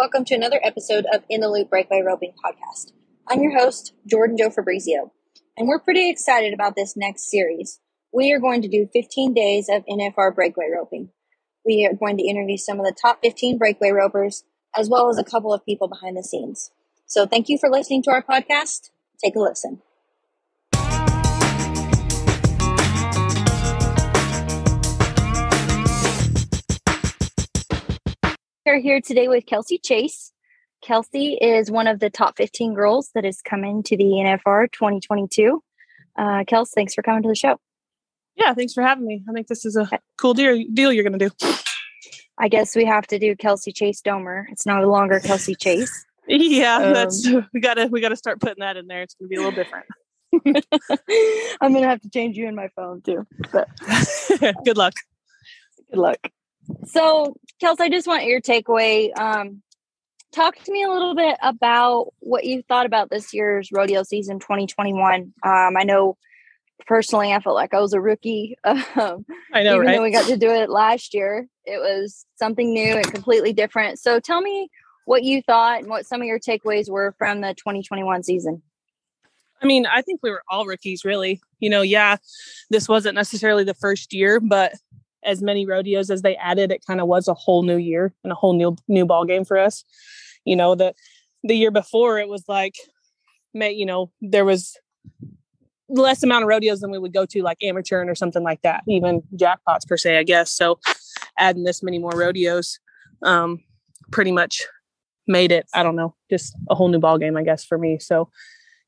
welcome to another episode of In the Loop Breakaway Roping Podcast. I'm your host, Jordan Jo Fabrizio, and we're pretty excited about this next series. We are going to do 15 days of NFR breakaway roping. We are going to interview some of the top 15 breakaway ropers, as well as a couple of people behind the scenes. So thank you for listening to our podcast. Take a listen. We're here today with Kelsey Chase. Kelsey is one of the top 15 girls that is coming to the NFR 2022. Uh, Kelsey, thanks for coming to the show. Yeah, thanks for having me. I think this is a cool deal, deal you're going to do. I guess we have to do Kelsey Chase Domer. It's no longer Kelsey Chase. yeah, um, that's we gotta we gotta start putting that in there. It's gonna be a little different. I'm gonna have to change you in my phone too. But good luck. Good luck. So, Kels, I just want your takeaway. Um, talk to me a little bit about what you thought about this year's rodeo season 2021. Um, I know personally, I felt like I was a rookie. Um, I know, even right? though we got to do it last year, it was something new and completely different. So, tell me what you thought and what some of your takeaways were from the 2021 season. I mean, I think we were all rookies, really. You know, yeah, this wasn't necessarily the first year, but as many rodeos as they added, it kind of was a whole new year and a whole new new ball game for us. You know, the the year before it was like may you know, there was less amount of rodeos than we would go to like amateur or something like that, even jackpots per se, I guess. So adding this many more rodeos um pretty much made it, I don't know, just a whole new ball game, I guess, for me. So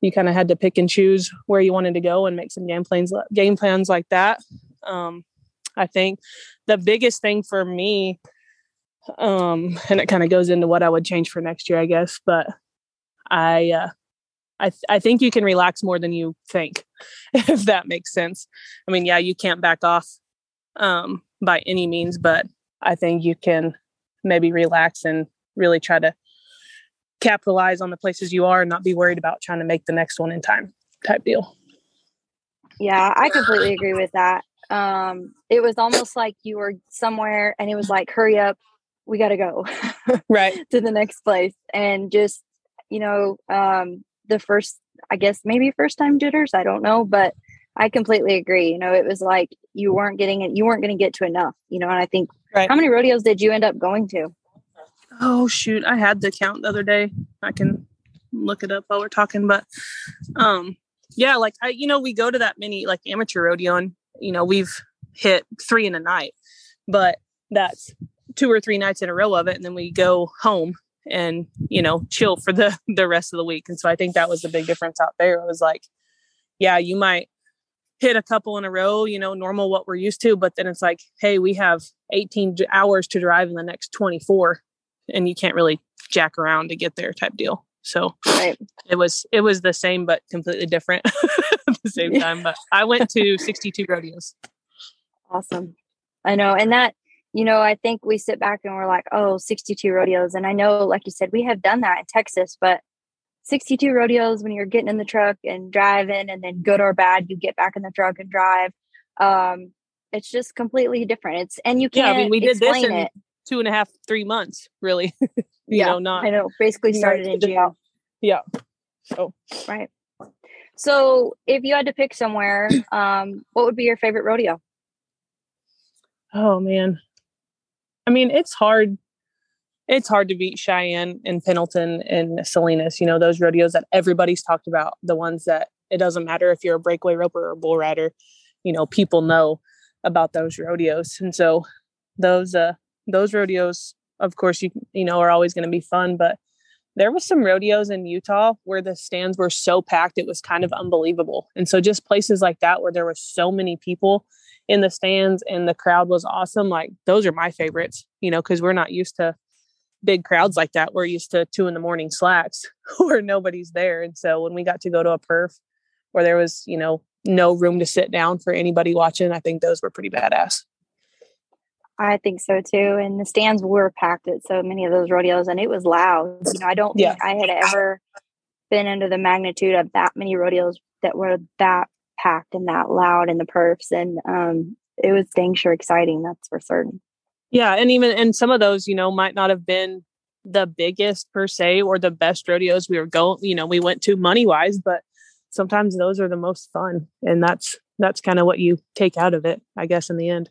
you kind of had to pick and choose where you wanted to go and make some game plans game plans like that. Um, I think the biggest thing for me, um, and it kind of goes into what I would change for next year, I guess, but I, uh, I, th- I think you can relax more than you think, if that makes sense. I mean, yeah, you can't back off um, by any means, but I think you can maybe relax and really try to capitalize on the places you are and not be worried about trying to make the next one in time type deal. Yeah, I completely agree with that um, it was almost like you were somewhere and it was like, hurry up, we got to go right to the next place. And just, you know, um, the first, I guess maybe first time jitters, I don't know, but I completely agree. You know, it was like you weren't getting it, you weren't going to get to enough, you know, and I think right. how many rodeos did you end up going to? Oh, shoot. I had the count the other day. I can look it up while we're talking, but, um, yeah, like I, you know, we go to that many like amateur rodeo and you know, we've hit three in a night, but that's two or three nights in a row of it. And then we go home and, you know, chill for the, the rest of the week. And so I think that was the big difference out there. It was like, yeah, you might hit a couple in a row, you know, normal what we're used to, but then it's like, hey, we have 18 hours to drive in the next 24 and you can't really jack around to get there type deal. So right. it was it was the same but completely different at the same time. But I went to 62 rodeos. Awesome. I know. And that, you know, I think we sit back and we're like, oh, 62 rodeos. And I know, like you said, we have done that in Texas, but 62 rodeos when you're getting in the truck and driving and then good or bad, you get back in the truck and drive. Um, it's just completely different. It's and you can't yeah, I mean, we did this in it. Two and a half, three months, really. you yeah, know, not I know, basically started in June. Yeah. So right. So, if you had to pick somewhere, um, what would be your favorite rodeo? Oh man, I mean, it's hard. It's hard to beat Cheyenne and Pendleton and Salinas. You know those rodeos that everybody's talked about. The ones that it doesn't matter if you're a breakaway roper or a bull rider. You know, people know about those rodeos, and so those uh those rodeos, of course, you you know, are always going to be fun, but there was some rodeos in Utah where the stands were so packed it was kind of unbelievable. And so just places like that where there were so many people in the stands and the crowd was awesome, like those are my favorites, you know, because we're not used to big crowds like that. We're used to two in the morning slacks where nobody's there. And so when we got to go to a perf where there was, you know, no room to sit down for anybody watching, I think those were pretty badass. I think so too. And the stands were packed at so many of those rodeos, and it was loud. You know, I don't yeah. think I had ever been under the magnitude of that many rodeos that were that packed and that loud in the perfs. And um, it was dang sure exciting. That's for certain. Yeah, and even and some of those, you know, might not have been the biggest per se or the best rodeos we were going, you know, we went to money wise, but sometimes those are the most fun. And that's that's kind of what you take out of it, I guess, in the end.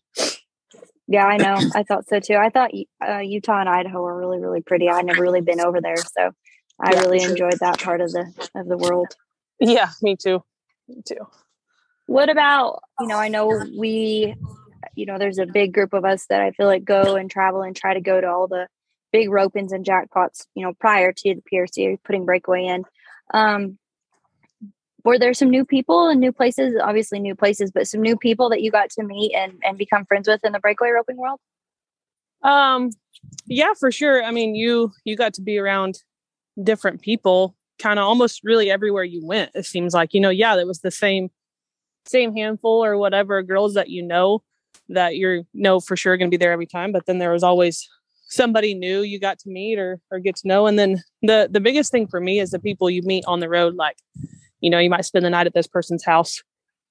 Yeah, I know. I thought so too. I thought uh, Utah and Idaho are really, really pretty. I'd never really been over there, so I yeah, really enjoyed that part of the of the world. Yeah, me too. Me too. What about you know? I know we, you know, there's a big group of us that I feel like go and travel and try to go to all the big ropings and jackpots. You know, prior to the PRC putting breakaway in. Um, were there some new people and new places obviously new places but some new people that you got to meet and, and become friends with in the breakaway roping world? Um yeah for sure. I mean you you got to be around different people kind of almost really everywhere you went it seems like. You know yeah that was the same same handful or whatever girls that you know that you're know for sure going to be there every time but then there was always somebody new you got to meet or or get to know. And then the the biggest thing for me is the people you meet on the road like you know you might spend the night at this person's house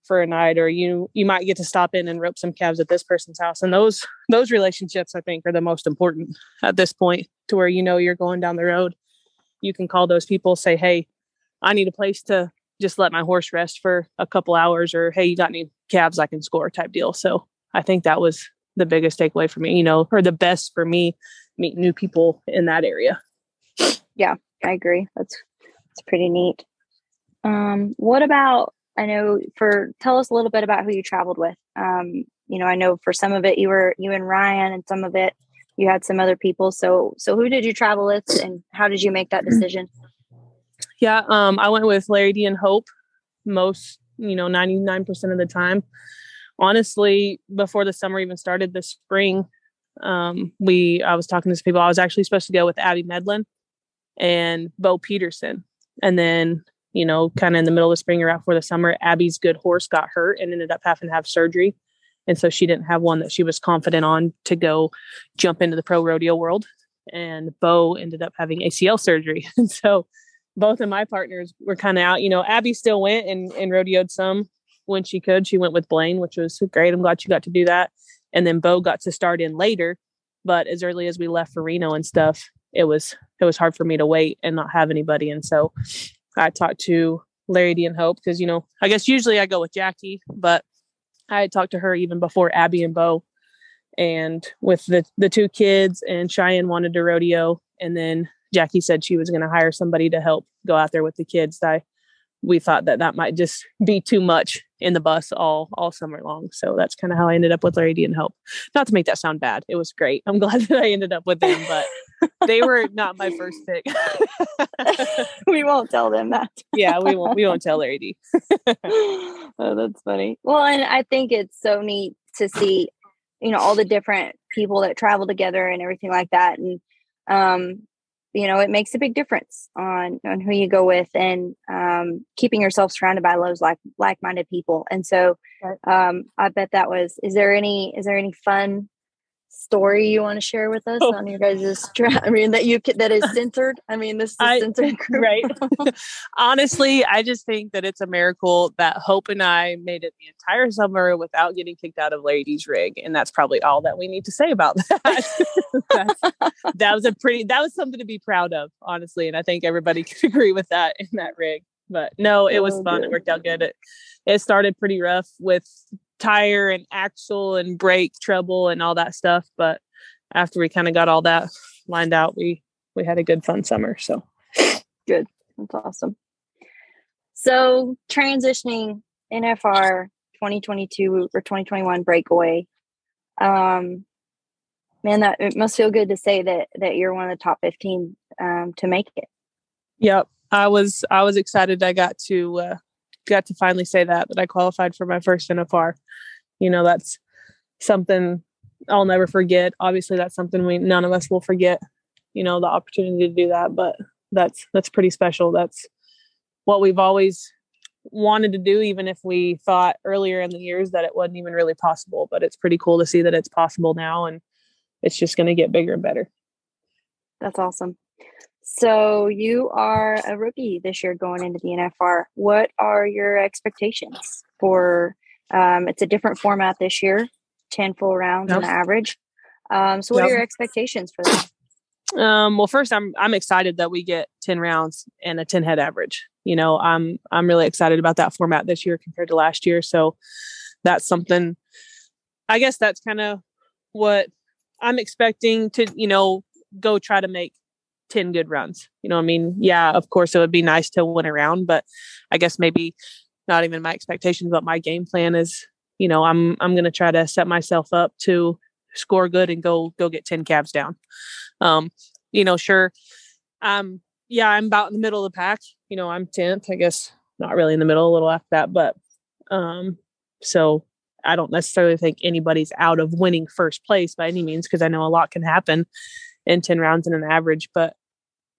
for a night or you you might get to stop in and rope some calves at this person's house. And those those relationships i think are the most important at this point to where you know you're going down the road. You can call those people say hey i need a place to just let my horse rest for a couple hours or hey you got any calves i can score type deal. So i think that was the biggest takeaway for me you know or the best for me meet new people in that area. Yeah i agree. That's it's pretty neat um, what about I know for tell us a little bit about who you traveled with. Um, you know, I know for some of it you were you and Ryan, and some of it you had some other people. So so who did you travel with, and how did you make that decision? Yeah, um, I went with Lari Dee and Hope most you know ninety nine percent of the time. Honestly, before the summer even started, this spring, um, we I was talking to some people. I was actually supposed to go with Abby Medlin and Bo Peterson, and then you know, kind of in the middle of spring or out for the summer, Abby's good horse got hurt and ended up having to have surgery. And so she didn't have one that she was confident on to go jump into the pro rodeo world. And Bo ended up having ACL surgery. And so both of my partners were kind of out. You know, Abby still went and, and rodeoed some when she could. She went with Blaine, which was great. I'm glad she got to do that. And then Bo got to start in later. But as early as we left for Reno and stuff, it was it was hard for me to wait and not have anybody. And so I talked to Lari Dee and Hope because, you know, I guess usually I go with Jackie, but I had talked to her even before Abby and Bo. And with the, the two kids and Cheyenne wanted to rodeo. And then Jackie said she was going to hire somebody to help go out there with the kids. I we thought that that might just be too much in the bus all all summer long. So that's kind of how I ended up with Lari Dee and Hope. Not to make that sound bad, it was great. I'm glad that I ended up with them, but they were not my first pick. we won't tell them that. yeah, we won't. We won't tell Lari D. oh, that's funny. Well, and I think it's so neat to see, you know, all the different people that travel together and everything like that, and um, you know it makes a big difference on on who you go with and um, keeping yourself surrounded by those like like-minded people and so um, i bet that was is there any is there any fun story you want to share with us oh. on your guys' trip? I mean, that you that is censored. I mean, this is I, censored, right? Honestly, I just think that it's a miracle that Hope and I made it the entire summer without getting kicked out of Lady's rig, and that's probably all that we need to say about that. that was a pretty. That was something to be proud of, honestly, and I think everybody could agree with that in that rig. But no, it was oh, fun. Good. It worked out good. It it started pretty rough with tire and axle and brake trouble and all that stuff. But after we kind of got all that lined out, we we had a good fun summer. So good. That's awesome. So transitioning NFR 2022 or 2021 breakaway. Um man, that it must feel good to say that that you're one of the top 15 um to make it. Yep. I was I was excited I got to uh got to finally say that that I qualified for my first NFR. You know, that's something I'll never forget. Obviously, that's something we none of us will forget. You know, the opportunity to do that, but that's that's pretty special. That's what we've always wanted to do, even if we thought earlier in the years that it wasn't even really possible. But it's pretty cool to see that it's possible now, and it's just going to get bigger and better. That's awesome. So you are a rookie this year going into the NFR. What are your expectations for? Um, it's a different format this year, ten full rounds yep. on average. Um, so what yep. are your expectations for that? Um, well, first, I'm I'm excited that we get ten rounds and a ten head average. You know, I'm I'm really excited about that format this year compared to last year. So that's something. I guess that's kind of what I'm expecting to. You know, go try to make 10 good runs. You know, I mean, yeah, of course it would be nice to win around, but I guess maybe not even my expectations, but my game plan is, you know, I'm I'm gonna try to set myself up to score good and go go get 10 calves down. Um, you know, sure. Um, yeah, I'm about in the middle of the pack. You know, I'm 10th, I guess not really in the middle, a little after that, but um, so I don't necessarily think anybody's out of winning first place by any means because I know a lot can happen in 10 rounds in an average. But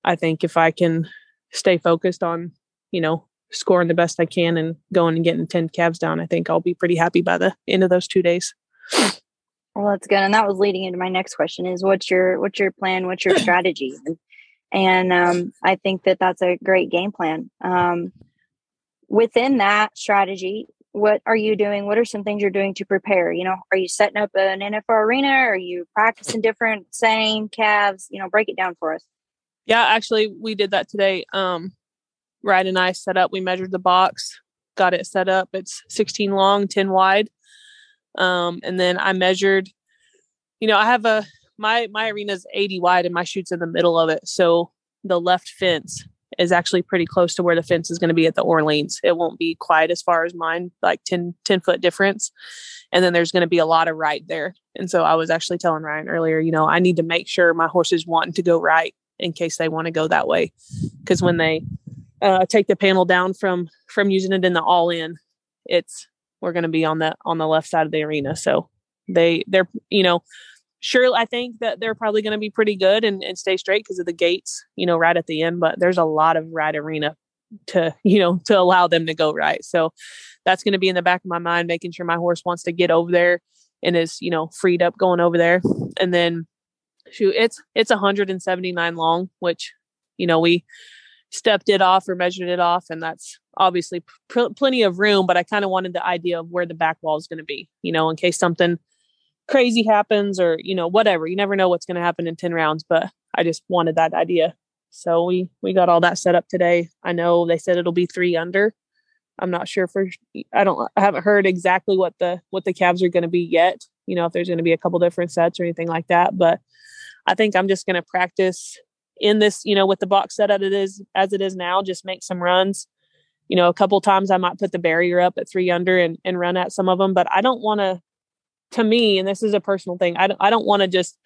I think if I can stay focused on, you know, scoring the best I can and going and getting 10 calves down, I think I'll be pretty happy by the end of those two days. Well, that's good. And that was leading into my next question is what's your, what's your plan? What's your strategy? And, and um, I think that that's a great game plan. Um, within that strategy, what are you doing? What are some things you're doing to prepare? You know, are you setting up an NFR arena? Are you practicing different same calves? You know, break it down for us. Yeah, actually, we did that today. Um, Ryan and I set up. We measured the box, got it set up. It's 16 long, 10 wide. Um, and then I measured. You know, I have a my my arena's 80 wide, and my chute's in the middle of it. So the left fence is actually pretty close to where the fence is going to be at the Orleans. It won't be quite as far as mine, like 10, 10 foot difference. And then there's going to be a lot of right there. And so I was actually telling Ryan earlier, you know, I need to make sure my horse is wanting to go right in case they want to go that way. Because when they uh, take the panel down from from using it in the Orleans, it's we're going to be on the on the left side of the arena. So they they're you know sure i think that they're probably going to be pretty good and, and stay straight because of the gates you know right at the end but there's a lot of right arena to you know to allow them to go right so that's going to be in the back of my mind making sure my horse wants to get over there and is you know freed up going over there and then shoot it's it's 179 long which you know we stepped it off or measured it off and that's obviously pr- plenty of room but i kind of wanted the idea of where the back wall is going to be you know in case something crazy happens or you know whatever you never know what's going to happen in 10 rounds but i just wanted that idea. So we we got all that set up today. I know they said it'll be three under. I'm not sure for i don't i haven't heard exactly what the what the calves are going to be yet you know if there's going to be a couple different sets or anything like that but i think i'm just going to practice in this you know with the box set as it is as it is now just make some runs you know a couple times i might put the barrier up at three under and, and run at some of them but i don't want to to me, and this is a personal thing, I don't, I don't want to just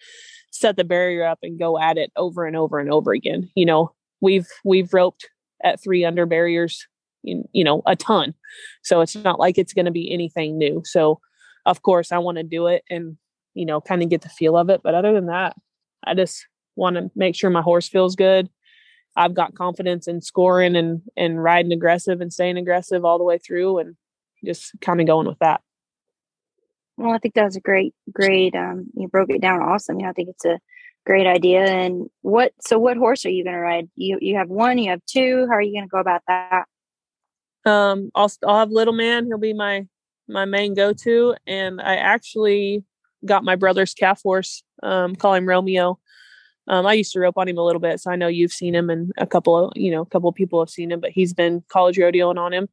set the barrier up and go at it over and over and over again. You know, we've we've roped at three under barriers, you know, a ton. So it's not like it's going to be anything new. So of course I want to do it and you know kind of get the feel of it. But other than that, I just want to make sure my horse feels good. I've got confidence in scoring and and riding aggressive and staying aggressive all the way through and just kind of going with that. Well, I think that was a great, great. Um, you broke it down awesome. You know, I think it's a great idea. And what? So, what horse are you going to ride? You you have one. You have two. How are you going to go about that? Um, I'll I'll have Little Man. He'll be my my main go to. And I actually got my brother's calf horse. Um, call him Romeo. Um, I used to rope on him a little bit, so I know you've seen him, and a couple of you know a couple of people have seen him. But he's been college rodeoing on him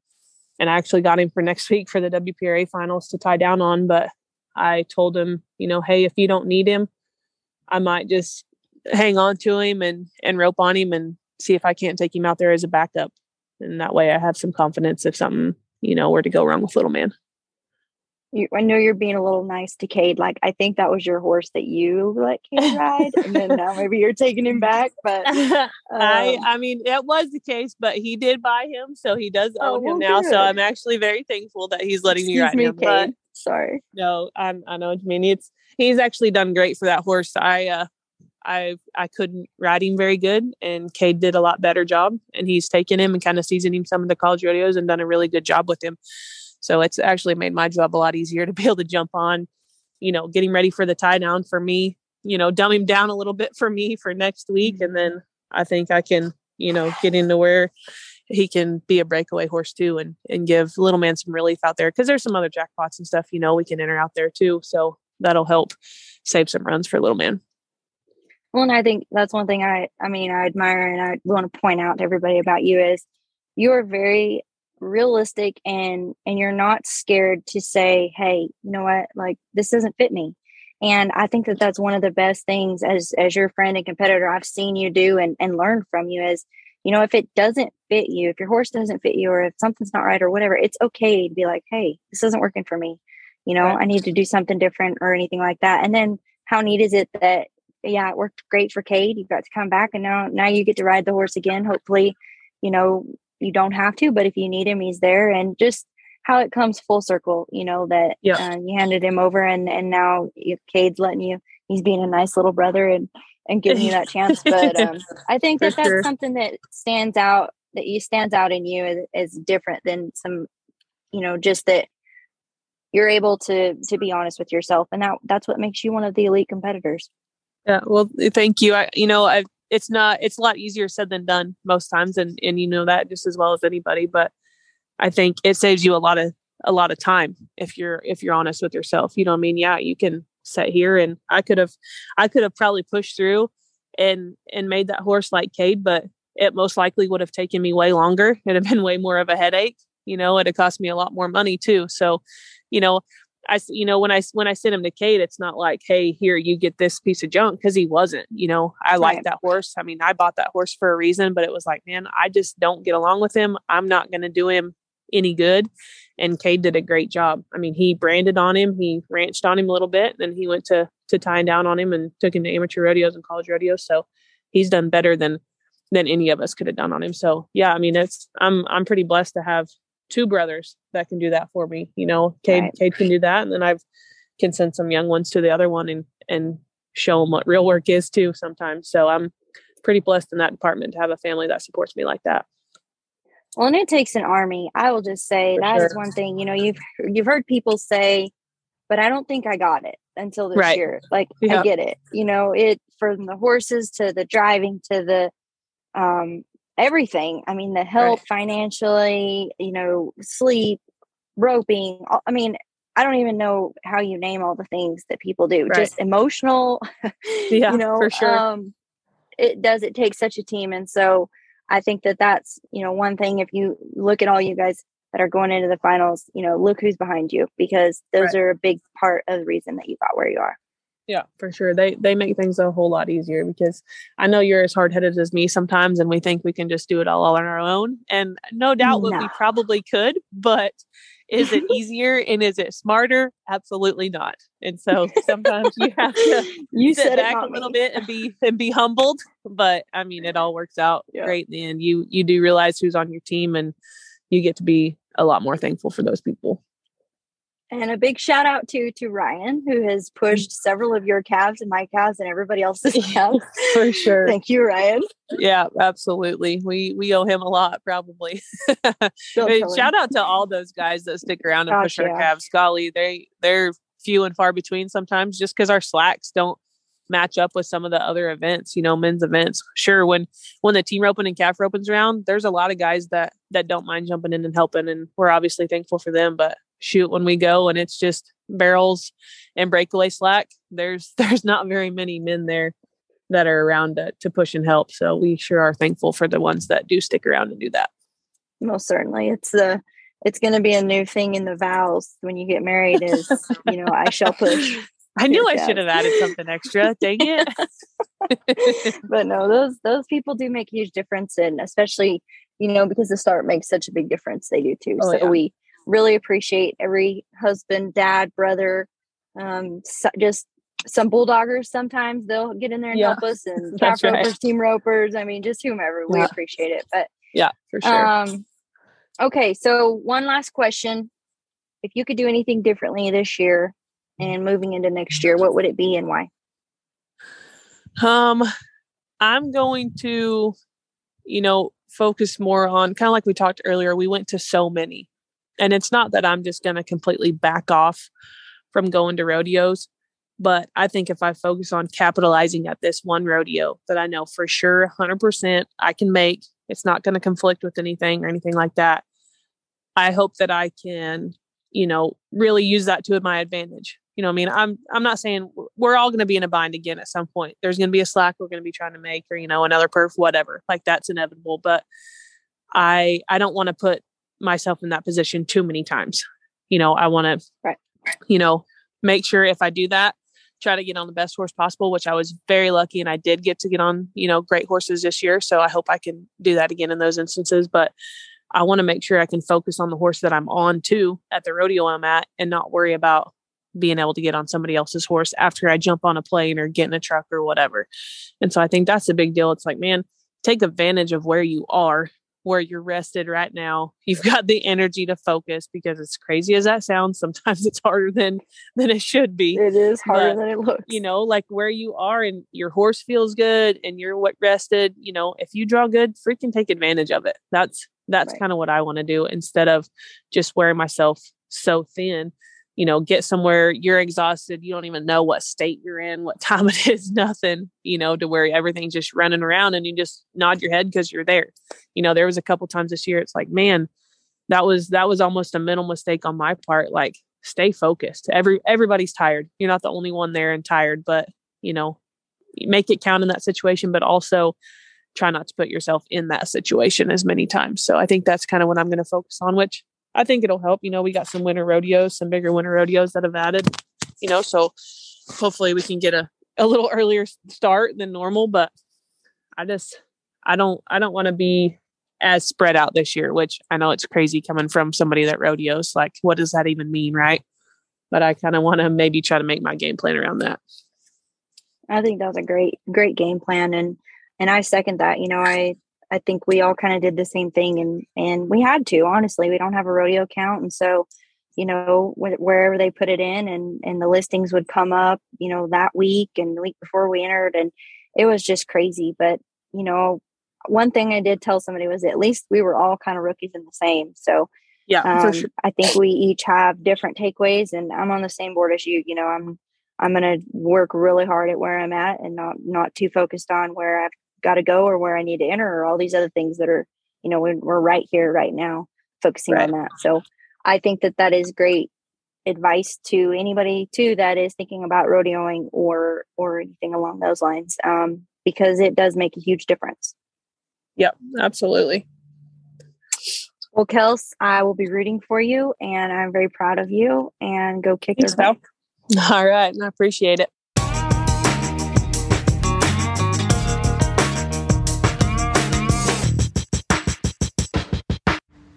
and I actually got him for next week for the WPRA finals to tie down on. But I told him, you know, hey, if you don't need him, I might just hang on to him and and rope on him and see if I can't take him out there as a backup. And that way I have some confidence if something, you know, were to go wrong with little man you, I know you're being a little nice to Cade. Like I think that was your horse that you let Cade ride, and then now maybe you're taking him back. But um, I, I mean, that was the case, but he did buy him, so he does oh, own oh, him now. Good. So I'm actually very thankful that he's letting Excuse me ride me, him. Cade. But Sorry, no, I, I know what you mean. It's he's actually done great for that horse. I, uh, I, I couldn't ride him very good, and Cade did a lot better job, and he's taken him and kind of seasoned him some of the college rodeos and done a really good job with him. So it's actually made my job a lot easier to be able to jump on, you know, getting ready for the tie down for me, you know, dumb him down a little bit for me for next week. And then mm-hmm. I think I can, you know, get into where he can be a breakaway horse too and and give little man some relief out there because there's some other jackpots and stuff, you know, we can enter out there too. So that'll help save some runs for little man. Well, and I think that's one thing I, I mean, I admire and I want to point out to everybody about you is you are very realistic and and you're not scared to say, hey, you know what, like this doesn't fit me. And I think that that's one of the best things as as your friend and competitor I've seen you do and and learn from you is, you know, if it doesn't fit you, if your horse doesn't fit you, or if something's not right or whatever, it's okay to be like, hey, this isn't working for me. You know, right. I need to do something different or anything like that. And then how neat is it that yeah, it worked great for Cade. You got to come back and now now you get to ride the horse again. Hopefully, you know, you don't have to, but if you need him, he's there. And just how it comes full circle, you know, that yeah. uh, you handed him over and and now Cade's letting you he's being a nice little brother and and giving you that chance. But um, I think that that's sure. something that stands out that you stands out in you is, as different than some, you know, just that you're able to to be honest with yourself and that that's what makes you one of the elite competitors yeah well thank you i you know i it's not it's a lot easier said than done most times and and you know that just as well as anybody but i think it saves you a lot of a lot of time if you're if you're honest with yourself you know i mean yeah you can sit here and i could have i could have probably pushed through and and made that horse like Cade, but it most likely would have taken me way longer. It'd have been way more of a headache. You know, it'd have cost me a lot more money too. So, you know, I, you know, when I when I sent him to Cade, it's not like, hey, here you get this piece of junk because he wasn't. You know, I like right. that horse. I mean, I bought that horse for a reason, but it was like, man, I just don't get along with him. I'm not going to do him any good. And Cade did a great job. I mean, he branded on him, he ranched on him a little bit, then he went to to tying down on him and took him to amateur rodeos and college rodeos. So he's done better than than any of us could have done on him. So yeah, I mean, it's I'm I'm pretty blessed to have two brothers that can do that for me. You know, Cade, right. Cade can do that, and then I've can send some young ones to the other one and and show them what real work is too. Sometimes, so I'm pretty blessed in that department to have a family that supports me like that. Well, and it takes an army. I will just say for that sure. is one thing. You know, you've you've heard people say, but I don't think I got it until this right. year. Like I get it. You know, it from the horses to the driving to the um everything. I mean, the help right. financially, you know, sleep, roping. I mean, I don't even know how you name all the things that people do. Right. Just emotional, yeah, you know, for sure. Um, it does. It takes such a team, and so I think that that's you know one thing. If you look at all you guys that are going into the finals, you know, look who's behind you because those right. are a big part of the reason that you got where you are. Yeah, for sure. They they make things a whole lot easier because I know you're as hard headed as me sometimes, and we think we can just do it all on our own. And no doubt, no. we probably could, but is it easier and is it smarter? Absolutely not. And so sometimes you have to you sit back a little me. bit and be and be humbled. But I mean, it all works out yeah. great in the end. You you do realize who's on your team, and you get to be a lot more thankful for those people. And a big shout out to to Ryan, who has pushed mm. several of your calves and my calves and everybody else's calves. For sure. Thank you, Ryan. Yeah, absolutely. We we owe him a lot, probably. shout out to all those guys that stick around and Gosh, push our yeah. calves. Golly, they they're few and far between sometimes just because our slacks don't match up with some of the other events, you know, men's events. Sure, when when the team roping and calf roping's around, there's a lot of guys that that don't mind jumping in and helping, and we're obviously thankful for them. But shoot when we go and it's just barrels and breakaway slack there's there's not very many men there that are around to, to push and help. So we sure are thankful for the ones that do stick around and do that. Most certainly. It's the it's going to be a new thing in the vows when you get married is you know i shall push i knew i should have added something extra. Dang it. But no those those people do make a huge difference and especially you know because the start makes such a big difference they do too. Oh, so yeah. we really appreciate every husband, dad, brother, um, so just some bulldoggers. Sometimes they'll get in there and yeah. help us, and calf right. ropers, team ropers. I mean, just whomever. We appreciate it. But yeah, for sure. Um, okay, so one last question: If you could do anything differently this year and moving into next year, what would it be and why? Um, I'm going to, you know, focus more on kind of like we talked earlier. We went to so many and it's not that I'm just going to completely back off from going to rodeos, but I think if I focus on capitalizing at this one rodeo that I know for sure 100% I can make, it's not going to conflict with anything or anything like that. I hope that I can you know, really use that to my advantage. You know, I mean, I'm I'm not saying we're all going to be in a bind again at some point. There's going to be a slack we're going to be trying to make, or you know, another perf, whatever. Like that's inevitable. But I I don't want to put myself in that position too many times. You know, I want to, right. you know, make sure if I do that, try to get on the best horse possible, which I was very lucky and I did get to get on, you know, great horses this year. So I hope I can do that again in those instances. But I want to make sure I can focus on the horse that I'm on too at the rodeo I'm at and not worry about being able to get on somebody else's horse after I jump on a plane or get in a truck or whatever. And so I think that's a big deal. It's like, man, take advantage of where you are where you're rested right now. You've got the energy to focus because as crazy as that sounds sometimes it's harder than than it should be. It is harder but, than it looks. you know like where you are and your horse feels good and you're what rested you know if you draw good freaking take advantage of it. That's that's right. kind of what i want to do instead of just wearing myself so thin you know, get somewhere, you're exhausted, you don't even know what state you're in, what time it is, nothing, you know, to where everything's just running around and you just nod your head because you're there. You know, there was a couple times this year, it's like, man, that was that was almost a mental mistake on my part. Like, stay focused. Every everybody's tired. You're not the only one there and tired, but you know, make it count in that situation, but also try not to put yourself in that situation as many times. So I think that's kind of what I'm going to focus on, which I think it'll help. You know, we got some winter rodeos, some bigger winter rodeos that have added, you know, so hopefully we can get a, a little earlier start than normal. But I just, I don't, I don't want to be as spread out this year, which I know it's crazy coming from somebody that rodeos. Like, what does that even mean? Right. But I kind of want to maybe try to make my game plan around that. I think that was a great, great game plan. And, and I second that. You know, I I think we all kind of did the same thing and and we had to honestly we don't have a rodeo account and so you know wherever they put it in and and the listings would come up you know that week and the week before we entered and it was just crazy. But you know one thing I did tell somebody was at least we were all kind of rookies in the same. So yeah um, sure. I think we each have different takeaways and I'm on the same board as you. You know I'm I'm going to work really hard at where I'm at and not not too focused on where I've got to go or where I need to enter or all these other things that are, you know, we're right here, right now, focusing right. on that. So I think that that is great advice to anybody too that is thinking about rodeoing or or anything along those lines um, because it does make a huge difference. Yep, absolutely. Well, Kels, I will be rooting for you, and I'm very proud of you. And go kick Thanks, their butt. All right, I appreciate it.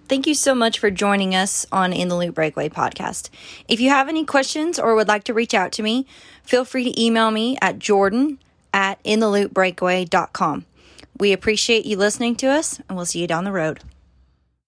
Thank you so much for joining us on In the Loop Breakaway podcast. If you have any questions or would like to reach out to me, feel free to email me at jordan at intheloopbreakaway.com. We appreciate you listening to us, and we'll see you down the road.